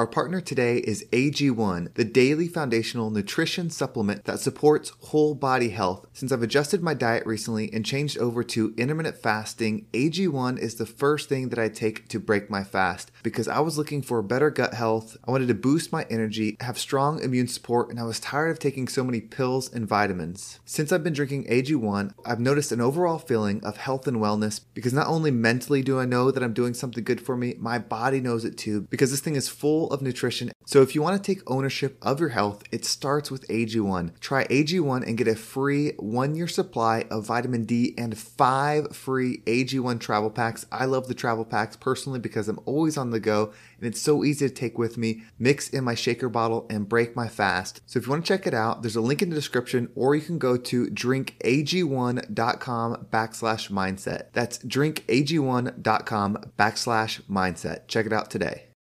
Our partner today is AG1, the daily foundational nutrition supplement that supports whole body health. Since I've adjusted my diet recently and changed over to intermittent fasting, AG1 is the first thing that I take to break my fast because I was looking for better gut health. I wanted to boost my energy, have strong immune support, and I was tired of taking so many pills and vitamins. Since I've been drinking AG1, I've noticed an overall feeling of health and wellness because not only mentally do I know that I'm doing something good for me, my body knows it too because this thing is full of nutrition. So if you want to take ownership of your health, it starts with AG1. Try AG1 and get a free one year supply of vitamin D and five free AG1 travel packs. I love the travel packs personally because I'm always on the go and it's so easy to take with me, mix in my shaker bottle, and break my fast. So if you want to check it out, there's a link in the description, or you can go to drinkag1.com backslash mindset. That's drinkag1.com backslash mindset. Check it out today.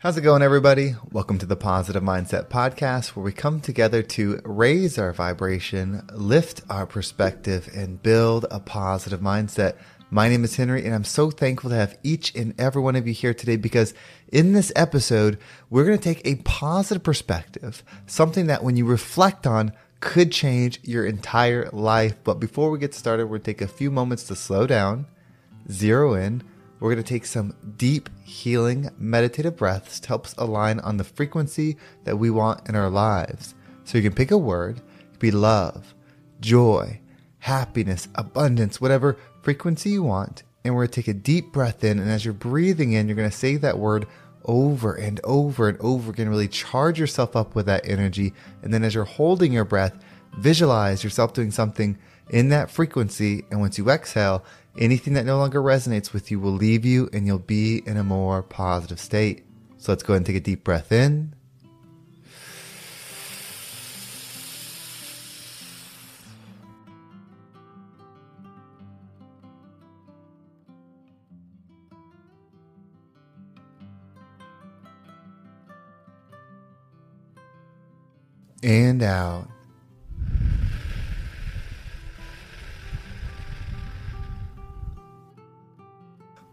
How's it going, everybody? Welcome to the Positive Mindset Podcast, where we come together to raise our vibration, lift our perspective, and build a positive mindset. My name is Henry, and I'm so thankful to have each and every one of you here today because in this episode, we're going to take a positive perspective, something that when you reflect on, could change your entire life. But before we get started, we're going to take a few moments to slow down, zero in. We're going to take some deep, healing, meditative breaths to help us align on the frequency that we want in our lives. So you can pick a word, it could be love, joy, happiness, abundance, whatever frequency you want. And we're going to take a deep breath in. And as you're breathing in, you're going to say that word over and over and over again. Really charge yourself up with that energy. And then as you're holding your breath, visualize yourself doing something in that frequency. And once you exhale, anything that no longer resonates with you will leave you and you'll be in a more positive state. So let's go ahead and take a deep breath in. And out.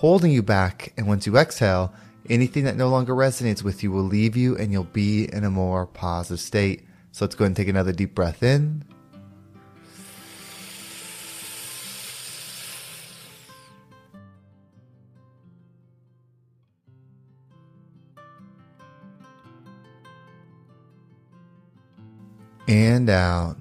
holding you back. And once you exhale, anything that no longer resonates with you will leave you and you'll be in a more positive state. So let's go ahead and take another deep breath in. And out.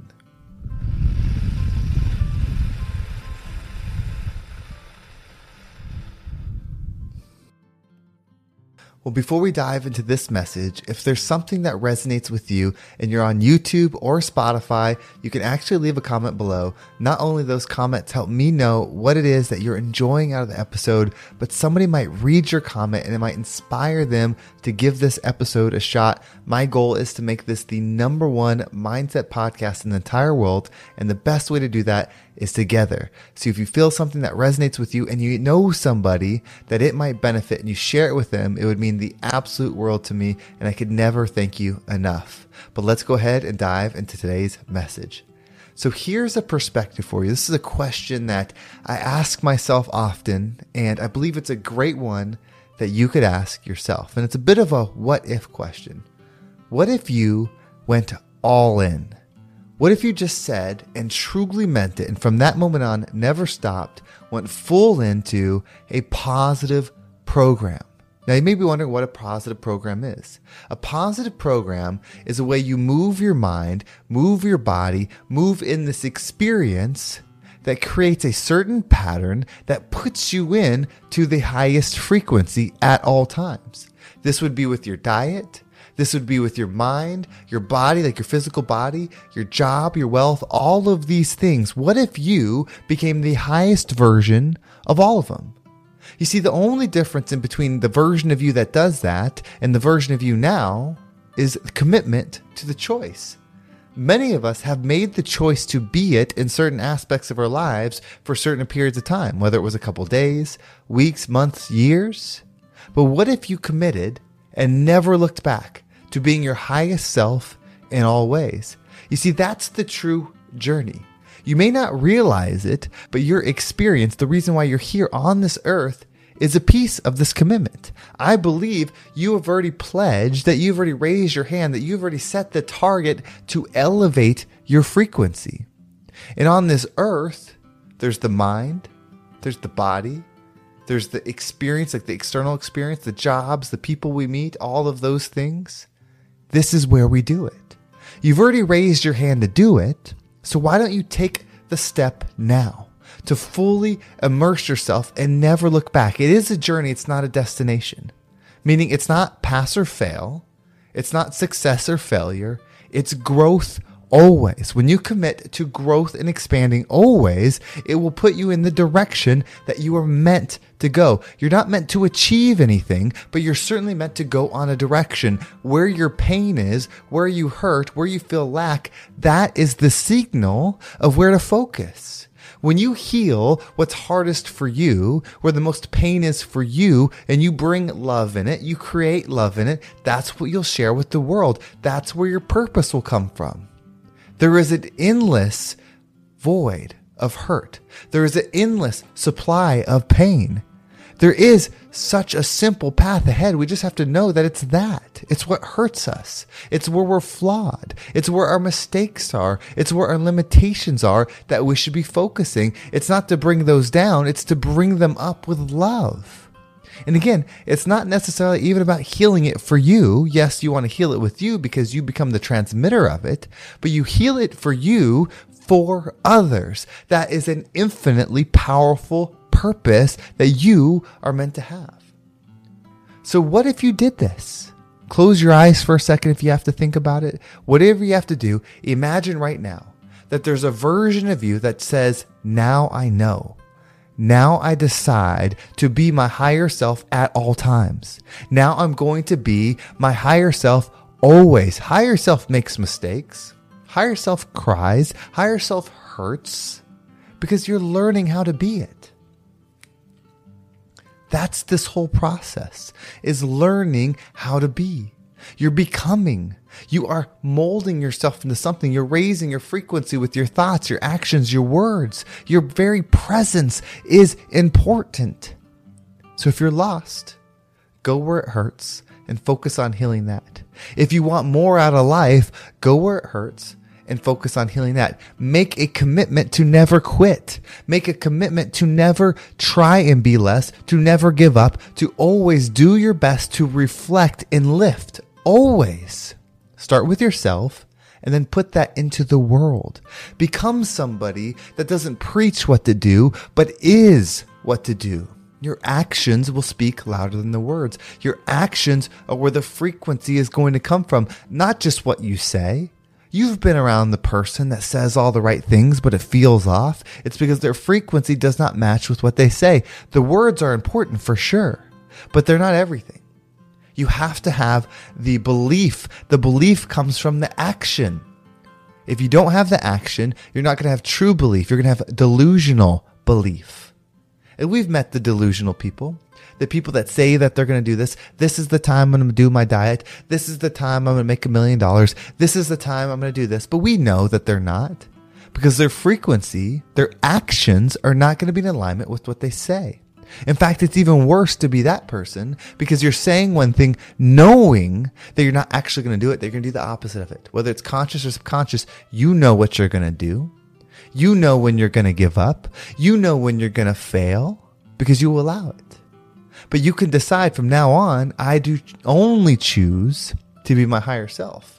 Well, before we dive into this message, if there's something that resonates with you and you're on YouTube or Spotify, you can actually leave a comment below. Not only those comments help me know what it is that you're enjoying out of the episode, but somebody might read your comment and it might inspire them to give this episode a shot. My goal is to make this the number one mindset podcast in the entire world. And the best way to do that is together. So if you feel something that resonates with you and you know somebody that it might benefit and you share it with them, it would mean the absolute world to me. And I could never thank you enough. But let's go ahead and dive into today's message. So here's a perspective for you. This is a question that I ask myself often, and I believe it's a great one that you could ask yourself. And it's a bit of a what if question. What if you went all in? What if you just said and truly meant it, and from that moment on, never stopped, went full into a positive program? Now, you may be wondering what a positive program is. A positive program is a way you move your mind, move your body, move in this experience that creates a certain pattern that puts you in to the highest frequency at all times. This would be with your diet. This would be with your mind, your body, like your physical body, your job, your wealth, all of these things. What if you became the highest version of all of them? You see, the only difference in between the version of you that does that and the version of you now is commitment to the choice. Many of us have made the choice to be it in certain aspects of our lives for certain periods of time, whether it was a couple days, weeks, months, years. But what if you committed and never looked back to being your highest self in all ways? You see, that's the true journey. You may not realize it, but your experience, the reason why you're here on this earth, is a piece of this commitment. I believe you have already pledged, that you've already raised your hand, that you've already set the target to elevate your frequency. And on this earth, there's the mind, there's the body, there's the experience, like the external experience, the jobs, the people we meet, all of those things. This is where we do it. You've already raised your hand to do it, so why don't you take the step now? to fully immerse yourself and never look back. It is a journey, it's not a destination. Meaning it's not pass or fail, it's not success or failure, it's growth always. When you commit to growth and expanding always, it will put you in the direction that you are meant to go. You're not meant to achieve anything, but you're certainly meant to go on a direction where your pain is, where you hurt, where you feel lack. That is the signal of where to focus. When you heal what's hardest for you, where the most pain is for you, and you bring love in it, you create love in it, that's what you'll share with the world. That's where your purpose will come from. There is an endless void of hurt. There is an endless supply of pain. There is such a simple path ahead. We just have to know that it's that. It's what hurts us. It's where we're flawed. It's where our mistakes are. It's where our limitations are that we should be focusing. It's not to bring those down. It's to bring them up with love. And again, it's not necessarily even about healing it for you. Yes, you want to heal it with you because you become the transmitter of it, but you heal it for you for others. That is an infinitely powerful purpose that you are meant to have. So, what if you did this? Close your eyes for a second if you have to think about it. Whatever you have to do, imagine right now that there's a version of you that says, Now I know. Now I decide to be my higher self at all times. Now I'm going to be my higher self always. Higher self makes mistakes. Higher self cries. Higher self hurts because you're learning how to be it. That's this whole process is learning how to be. You're becoming. You are molding yourself into something. You're raising your frequency with your thoughts, your actions, your words. Your very presence is important. So if you're lost, go where it hurts and focus on healing that. If you want more out of life, go where it hurts and focus on healing that. Make a commitment to never quit. Make a commitment to never try and be less, to never give up, to always do your best to reflect and lift. Always. Start with yourself and then put that into the world. Become somebody that doesn't preach what to do, but is what to do. Your actions will speak louder than the words. Your actions are where the frequency is going to come from, not just what you say. You've been around the person that says all the right things, but it feels off. It's because their frequency does not match with what they say. The words are important for sure, but they're not everything. You have to have the belief. The belief comes from the action. If you don't have the action, you're not going to have true belief. You're going to have delusional belief. And we've met the delusional people the people that say that they're going to do this. This is the time I'm going to do my diet. This is the time I'm going to make a million dollars. This is the time I'm going to do this. But we know that they're not because their frequency, their actions are not going to be in alignment with what they say. In fact, it's even worse to be that person because you're saying one thing knowing that you're not actually going to do it. They're going to do the opposite of it. Whether it's conscious or subconscious, you know what you're going to do. You know when you're going to give up. You know when you're going to fail because you will allow it. But you can decide from now on, I do only choose to be my higher self.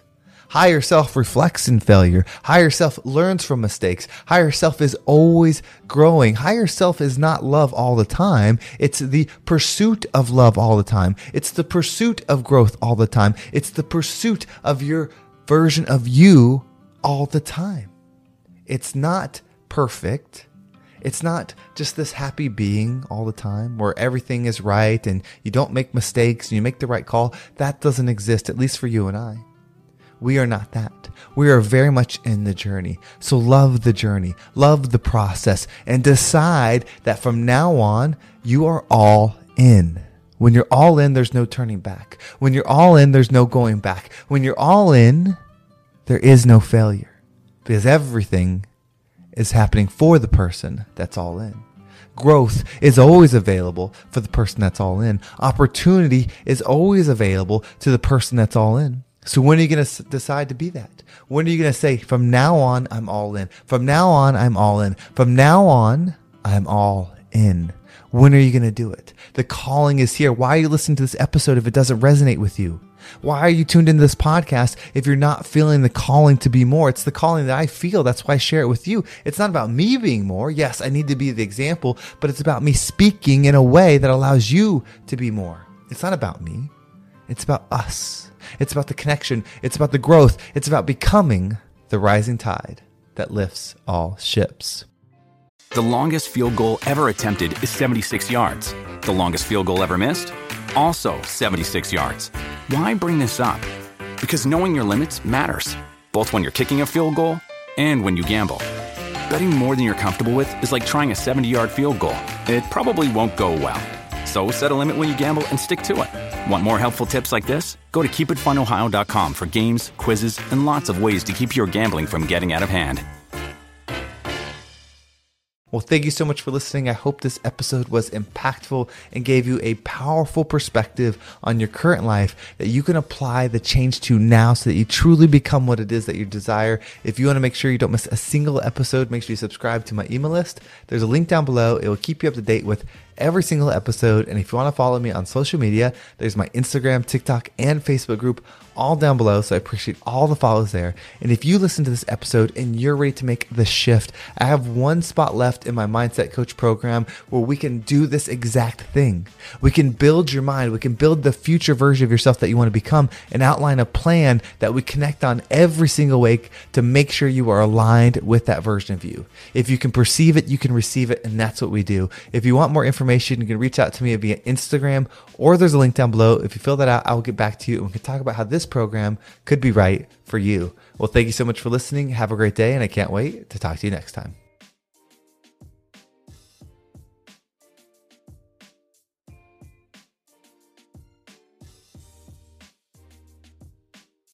Higher self reflects in failure. Higher self learns from mistakes. Higher self is always growing. Higher self is not love all the time. It's the pursuit of love all the time. It's the pursuit of growth all the time. It's the pursuit of your version of you all the time. It's not perfect. It's not just this happy being all the time where everything is right and you don't make mistakes and you make the right call. That doesn't exist, at least for you and I. We are not that. We are very much in the journey. So love the journey, love the process, and decide that from now on, you are all in. When you're all in, there's no turning back. When you're all in, there's no going back. When you're all in, there is no failure because everything is happening for the person that's all in. Growth is always available for the person that's all in. Opportunity is always available to the person that's all in. So when are you going to decide to be that? When are you going to say, from now on, I'm all in. From now on, I'm all in. From now on, I'm all in. When are you going to do it? The calling is here. Why are you listening to this episode if it doesn't resonate with you? Why are you tuned into this podcast if you're not feeling the calling to be more? It's the calling that I feel. That's why I share it with you. It's not about me being more. Yes, I need to be the example, but it's about me speaking in a way that allows you to be more. It's not about me. It's about us. It's about the connection. It's about the growth. It's about becoming the rising tide that lifts all ships. The longest field goal ever attempted is 76 yards. The longest field goal ever missed? Also 76 yards. Why bring this up? Because knowing your limits matters, both when you're kicking a field goal and when you gamble. Betting more than you're comfortable with is like trying a 70 yard field goal, it probably won't go well. So set a limit when you gamble and stick to it. Want more helpful tips like this? Go to keepitfunohio.com for games, quizzes, and lots of ways to keep your gambling from getting out of hand. Well, thank you so much for listening. I hope this episode was impactful and gave you a powerful perspective on your current life that you can apply the change to now so that you truly become what it is that you desire. If you want to make sure you don't miss a single episode, make sure you subscribe to my email list. There's a link down below. It will keep you up to date with every single episode. And if you want to follow me on social media, there's my Instagram, TikTok, and Facebook group all down below. So I appreciate all the follows there. And if you listen to this episode and you're ready to make the shift, I have one spot left in my Mindset Coach program where we can do this exact thing. We can build your mind. We can build the future version of yourself that you want to become and outline a plan that we connect on every single week to make sure you are aligned with that version of you. If you can perceive it, you can receive it. And that's what we do. If you want more information, you can reach out to me via Instagram or there's a link down below. If you fill that out, I will get back to you and we can talk about how this program could be right for you. Well, thank you so much for listening. Have a great day, and I can't wait to talk to you next time.